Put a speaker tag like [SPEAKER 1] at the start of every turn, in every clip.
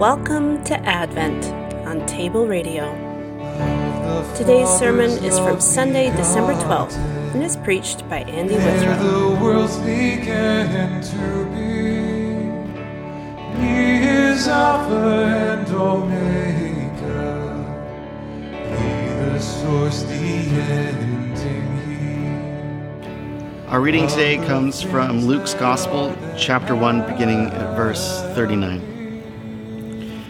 [SPEAKER 1] Welcome to Advent on Table Radio. Today's sermon is from Sunday, December 12th, and is preached by Andy Withrow.
[SPEAKER 2] the worlds began to be. He is Alpha and Omega. He the source, the ending. He.
[SPEAKER 3] Our reading today comes from Luke's Gospel, chapter 1, beginning at verse 39.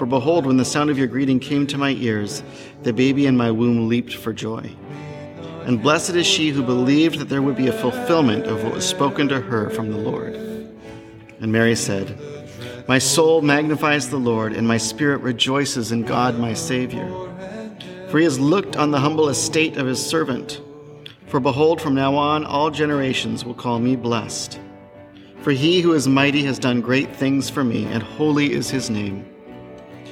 [SPEAKER 3] For behold, when the sound of your greeting came to my ears, the baby in my womb leaped for joy. And blessed is she who believed that there would be a fulfillment of what was spoken to her from the Lord. And Mary said, My soul magnifies the Lord, and my spirit rejoices in God my Savior. For he has looked on the humble estate of his servant. For behold, from now on all generations will call me blessed. For he who is mighty has done great things for me, and holy is his name.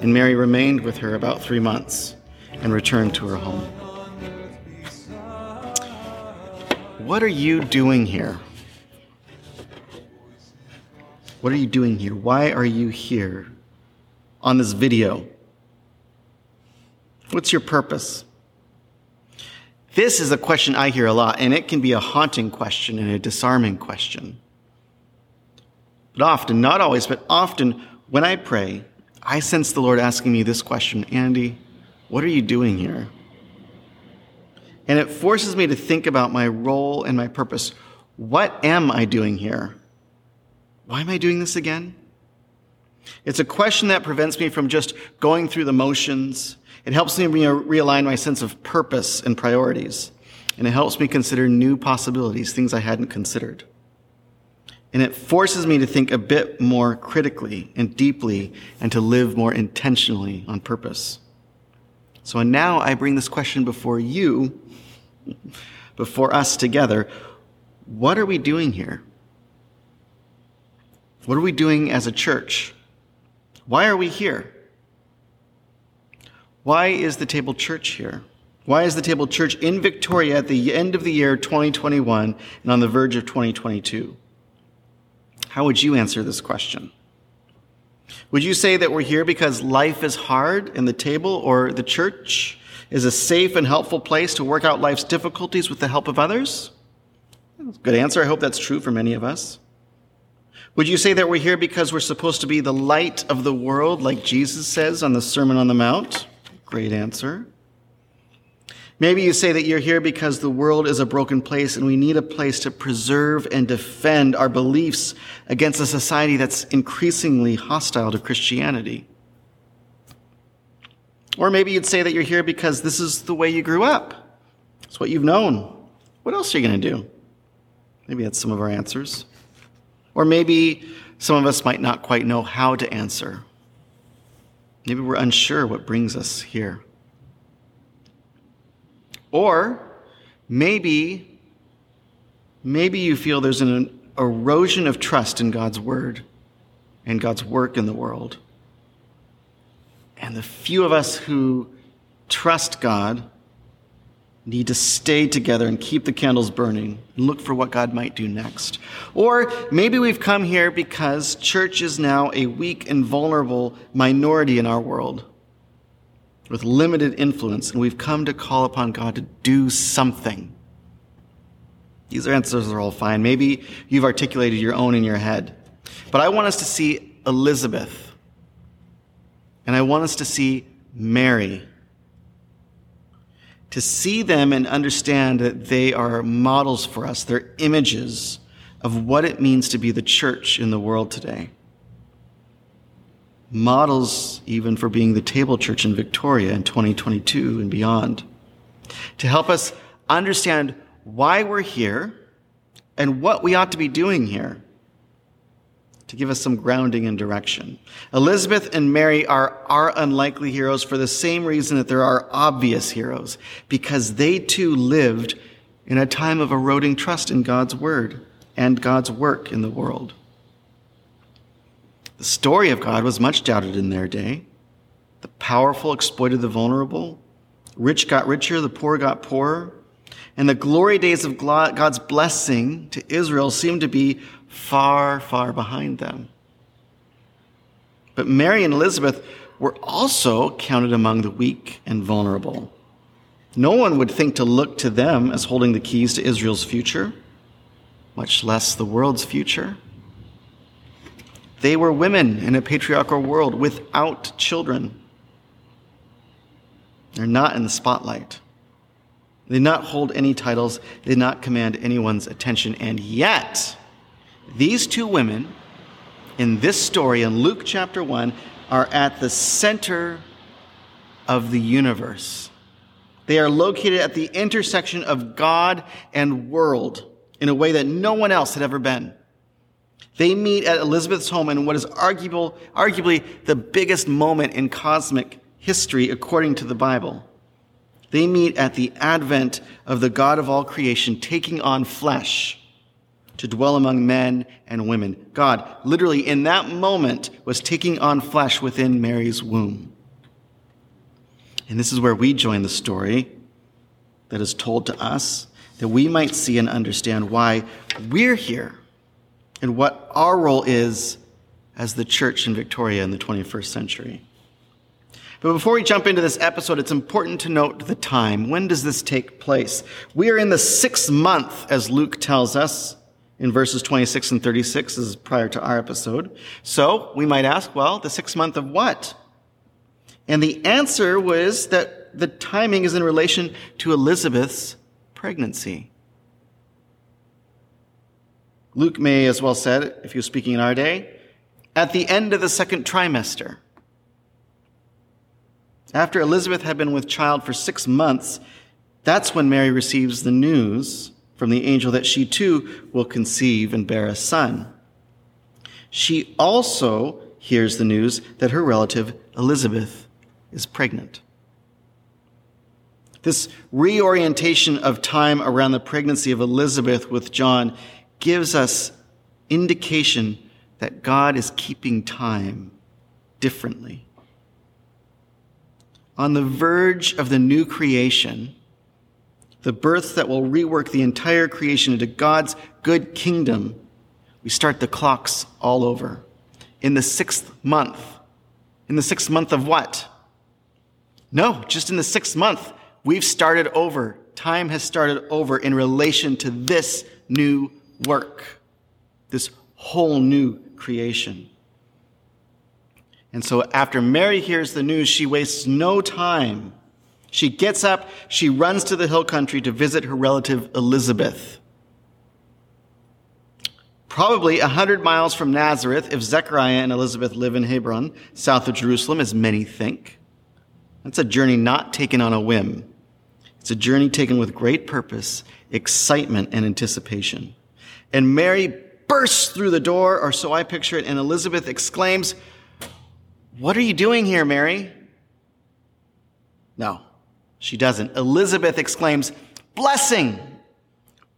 [SPEAKER 3] And Mary remained with her about three months and returned to her home. What are you doing here? What are you doing here? Why are you here on this video? What's your purpose? This is a question I hear a lot, and it can be a haunting question and a disarming question. But often, not always, but often, when I pray, I sense the Lord asking me this question Andy, what are you doing here? And it forces me to think about my role and my purpose. What am I doing here? Why am I doing this again? It's a question that prevents me from just going through the motions. It helps me realign my sense of purpose and priorities. And it helps me consider new possibilities, things I hadn't considered. And it forces me to think a bit more critically and deeply and to live more intentionally on purpose. So now I bring this question before you, before us together. What are we doing here? What are we doing as a church? Why are we here? Why is the Table Church here? Why is the Table Church in Victoria at the end of the year 2021 and on the verge of 2022? How would you answer this question? Would you say that we're here because life is hard and the table or the church is a safe and helpful place to work out life's difficulties with the help of others? Good answer. I hope that's true for many of us. Would you say that we're here because we're supposed to be the light of the world, like Jesus says on the Sermon on the Mount? Great answer. Maybe you say that you're here because the world is a broken place and we need a place to preserve and defend our beliefs against a society that's increasingly hostile to Christianity. Or maybe you'd say that you're here because this is the way you grew up. It's what you've known. What else are you going to do? Maybe that's some of our answers. Or maybe some of us might not quite know how to answer. Maybe we're unsure what brings us here. Or maybe, maybe you feel there's an erosion of trust in God's word and God's work in the world. And the few of us who trust God need to stay together and keep the candles burning and look for what God might do next. Or maybe we've come here because church is now a weak and vulnerable minority in our world with limited influence, and we've come to call upon God to do something. These answers are all fine. Maybe you've articulated your own in your head. But I want us to see Elizabeth, and I want us to see Mary. To see them and understand that they are models for us, they're images of what it means to be the church in the world today. Models even for being the table church in Victoria in 2022 and beyond. To help us understand why we're here and what we ought to be doing here to give us some grounding and direction. Elizabeth and Mary are our unlikely heroes for the same reason that there are obvious heroes, because they too lived in a time of eroding trust in God's word and God's work in the world. The story of God was much doubted in their day. The powerful exploited the vulnerable. Rich got richer, the poor got poorer. And the glory days of God's blessing to Israel seemed to be far, far behind them. But Mary and Elizabeth were also counted among the weak and vulnerable. No one would think to look to them as holding the keys to Israel's future, much less the world's future. They were women in a patriarchal world without children. They're not in the spotlight. They did not hold any titles. They did not command anyone's attention. And yet, these two women in this story in Luke chapter 1 are at the center of the universe. They are located at the intersection of God and world in a way that no one else had ever been. They meet at Elizabeth's home in what is arguable, arguably the biggest moment in cosmic history according to the Bible. They meet at the advent of the God of all creation taking on flesh to dwell among men and women. God, literally in that moment, was taking on flesh within Mary's womb. And this is where we join the story that is told to us that we might see and understand why we're here and what our role is as the church in Victoria in the 21st century. But before we jump into this episode, it's important to note the time. When does this take place? We are in the sixth month, as Luke tells us in verses 26 and 36 this is prior to our episode. So we might ask, well, the sixth month of what? And the answer was that the timing is in relation to Elizabeth's pregnancy. Luke may as well said, if he was speaking in our day, at the end of the second trimester. After Elizabeth had been with child for six months, that's when Mary receives the news from the angel that she too will conceive and bear a son. She also hears the news that her relative Elizabeth is pregnant. This reorientation of time around the pregnancy of Elizabeth with John gives us indication that God is keeping time differently. On the verge of the new creation, the birth that will rework the entire creation into God's good kingdom, we start the clocks all over. In the sixth month. In the sixth month of what? No, just in the sixth month, we've started over. Time has started over in relation to this new work, this whole new creation. And so after Mary hears the news, she wastes no time she gets up, she runs to the hill country to visit her relative Elizabeth. Probably a hundred miles from Nazareth, if Zechariah and Elizabeth live in Hebron, south of Jerusalem, as many think. That's a journey not taken on a whim. It's a journey taken with great purpose, excitement, and anticipation. And Mary bursts through the door, or so I picture it, and Elizabeth exclaims, What are you doing here, Mary? No, she doesn't. Elizabeth exclaims, Blessing!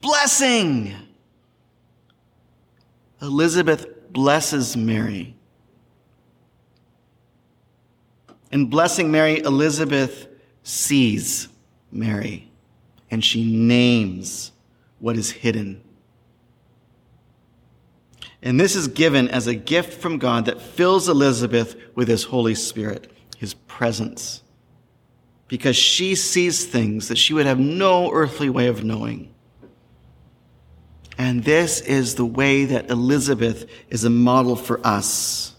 [SPEAKER 3] Blessing! Elizabeth blesses Mary. In blessing Mary, Elizabeth sees Mary and she names what is hidden. And this is given as a gift from God that fills Elizabeth with his Holy Spirit, his presence because she sees things that she would have no earthly way of knowing. And this is the way that Elizabeth is a model for us,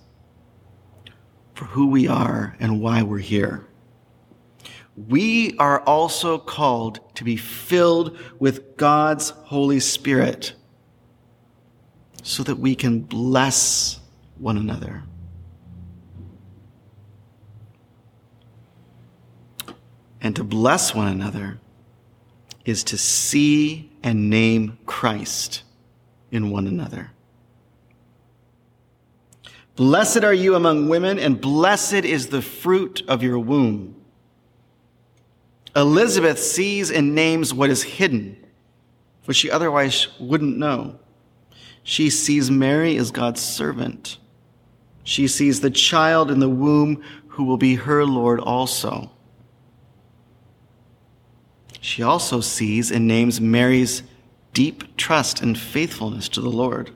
[SPEAKER 3] for who we are and why we're here. we are also called to be filled with God's Holy Spirit so that we can bless one another. And to bless one another is to see and name Christ in one another. Blessed are you among women, and blessed is the fruit of your womb. Elizabeth sees and names what is hidden, for she otherwise wouldn't know. She sees Mary as God's servant. She sees the child in the womb who will be her Lord also. She also sees and names Mary's deep trust and faithfulness to the Lord.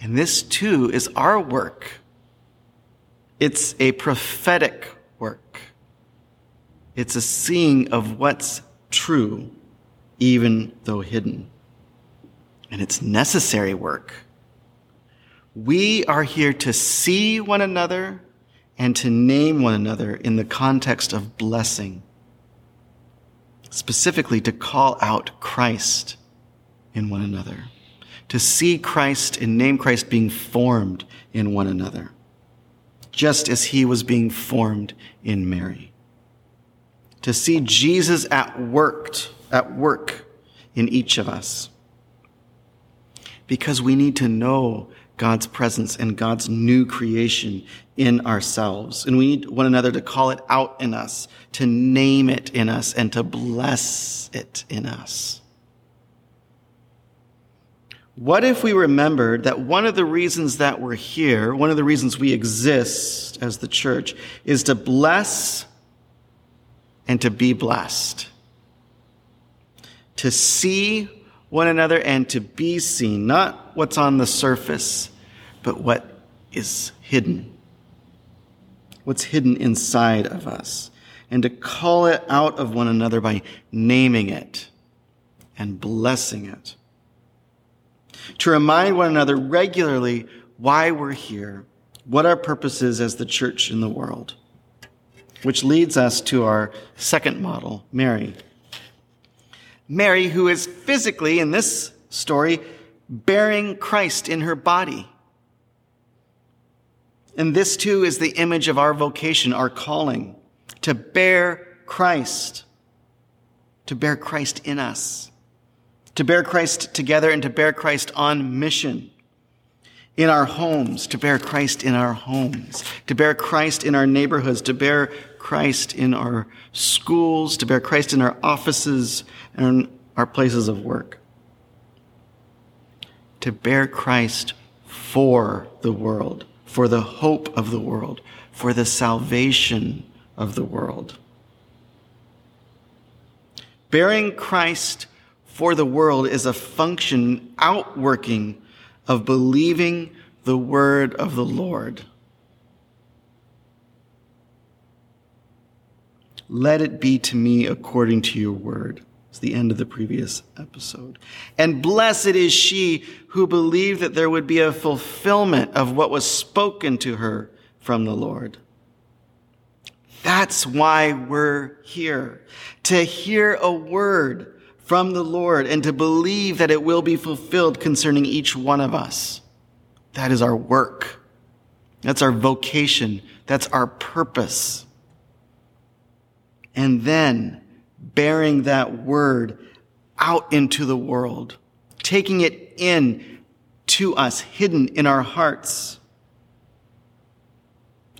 [SPEAKER 3] And this too is our work. It's a prophetic work. It's a seeing of what's true, even though hidden. And it's necessary work. We are here to see one another and to name one another in the context of blessing, specifically to call out Christ in one another, to see Christ and name Christ being formed in one another, just as he was being formed in Mary to see Jesus at work, at work in each of us. Because we need to know God's presence and God's new creation in ourselves. And we need one another to call it out in us, to name it in us, and to bless it in us. What if we remembered that one of the reasons that we're here, one of the reasons we exist as the church, is to bless and to be blessed. To see one another and to be seen, not what's on the surface, but what is hidden. What's hidden inside of us. And to call it out of one another by naming it and blessing it. To remind one another regularly why we're here, what our purpose is as the church in the world which leads us to our second model, Mary. Mary, who is physically, in this story, bearing Christ in her body. And this too is the image of our vocation, our calling, to bear Christ, to bear Christ in us, to bear Christ together and to bear Christ on mission in our homes, to bear Christ in our homes, to bear Christ in our neighborhoods, to bear Christ in our schools, to bear Christ in our offices and our places of work. To bear Christ for the world, for the hope of the world, for the salvation of the world. Bearing Christ for the world is a function outworking of believing the word of the Lord. Let it be to me according to your word. It's the end of the previous episode. And blessed is she who believed that there would be a fulfillment of what was spoken to her from the Lord. That's why we're here. To hear a word from the Lord and to believe that it will be fulfilled concerning each one of us. That is our work. That's our vocation. That's our purpose and then bearing that word out into the world, taking it in to us, hidden in our hearts,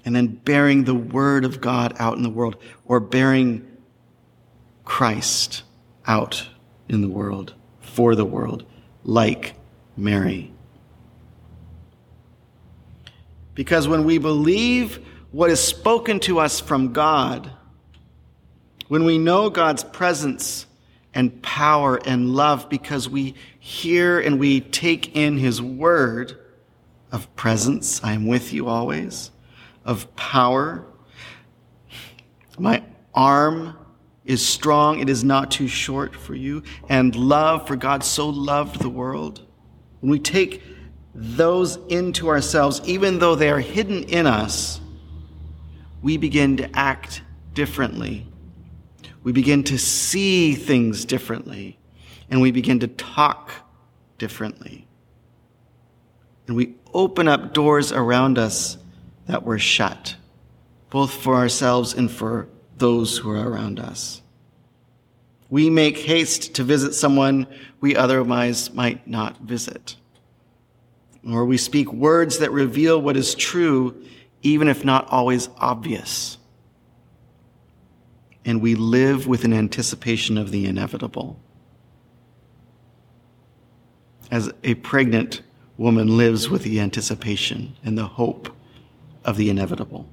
[SPEAKER 3] and then bearing the word of God out in the world, or bearing Christ out in the world, for the world, like Mary. Because when we believe what is spoken to us from God, when we know God's presence and power and love because we hear and we take in his word of presence, I am with you always, of power. My arm is strong, it is not too short for you, and love, for God so loved the world. When we take those into ourselves, even though they are hidden in us, we begin to act differently. We begin to see things differently. And we begin to talk differently. And we open up doors around us that were shut, both for ourselves and for those who are around us. We make haste to visit someone we otherwise might not visit. Or we speak words that reveal what is true, even if not always obvious. And we live with an anticipation of the inevitable. As a pregnant woman lives with the anticipation and the hope of the inevitable.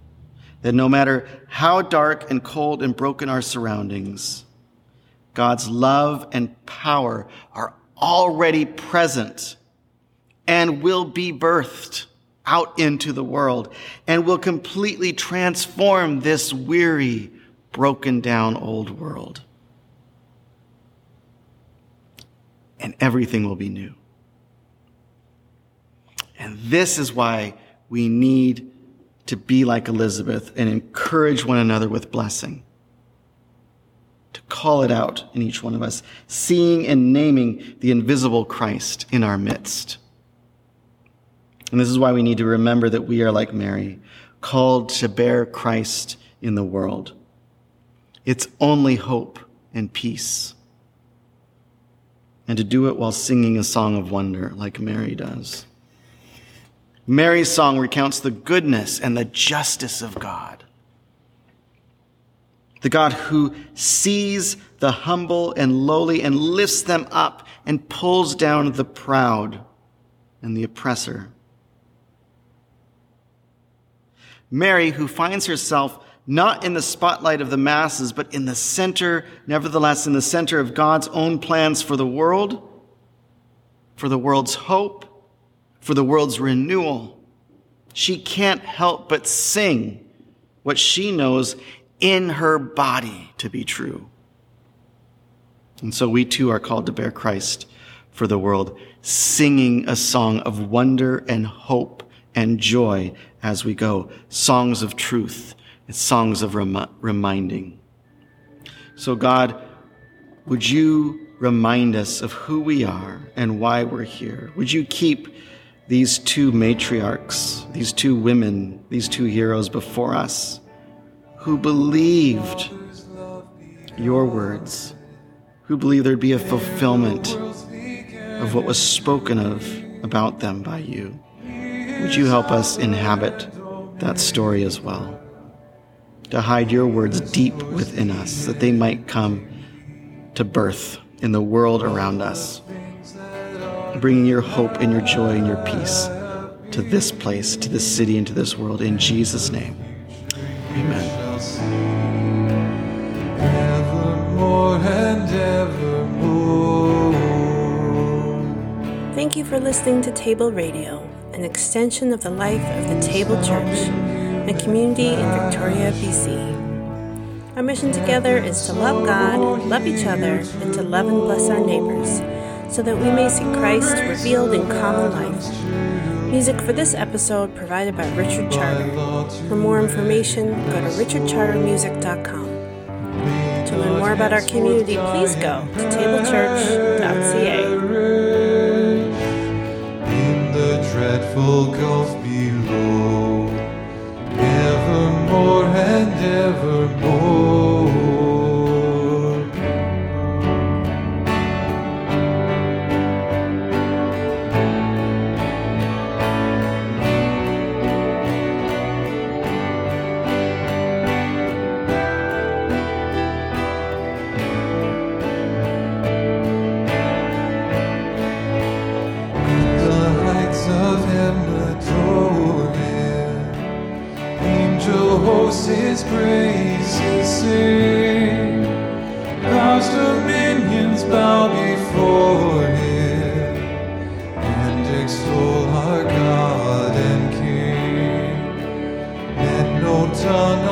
[SPEAKER 3] That no matter how dark and cold and broken our surroundings, God's love and power are already present and will be birthed out into the world and will completely transform this weary, broken down old world. And everything will be new. And this is why we need to be like Elizabeth and encourage one another with blessing to call it out in each one of us, seeing and naming the invisible Christ in our midst. And this is why we need to remember that we are like Mary, called to bear Christ in the world. It's only hope and peace. And to do it while singing a song of wonder like Mary does. Mary's song recounts the goodness and the justice of God the God who sees the humble and lowly and lifts them up and pulls down the proud and the oppressor. Mary, who finds herself not in the spotlight of the masses, but in the center, nevertheless, in the center of God's own plans for the world, for the world's hope, for the world's renewal. She can't help but sing what she knows in her body to be true. And so we too are called to bear Christ for the world, singing a song of wonder and hope and joy as we go, songs of truth and songs of rem- reminding. So, God, would you remind us of who we are and why we're here? Would you keep these two matriarchs, these two women, these two heroes before us? who believed your words, who believed there'd be a fulfillment of what was spoken of about them by you. Would you help us inhabit that story as well? To hide your words deep within us, that they might come to birth in the world around us, bringing your hope and your joy and your peace to this place, to this city, and to this world. In Jesus' name, amen.
[SPEAKER 1] Thank you for listening to Table Radio, an extension of the life of the Table Church, a community in Victoria, BC. Our mission together is to love God, love each other, and to love and bless our neighbors, so that we may see Christ revealed in common life. Music for this episode provided by Richard Charter. For more information, go to richardchartermusic.com. To learn more about our community, please go to tablechurch.ca.
[SPEAKER 2] his praises sing. God's dominions bow before him and extol our God and King. Let no tongue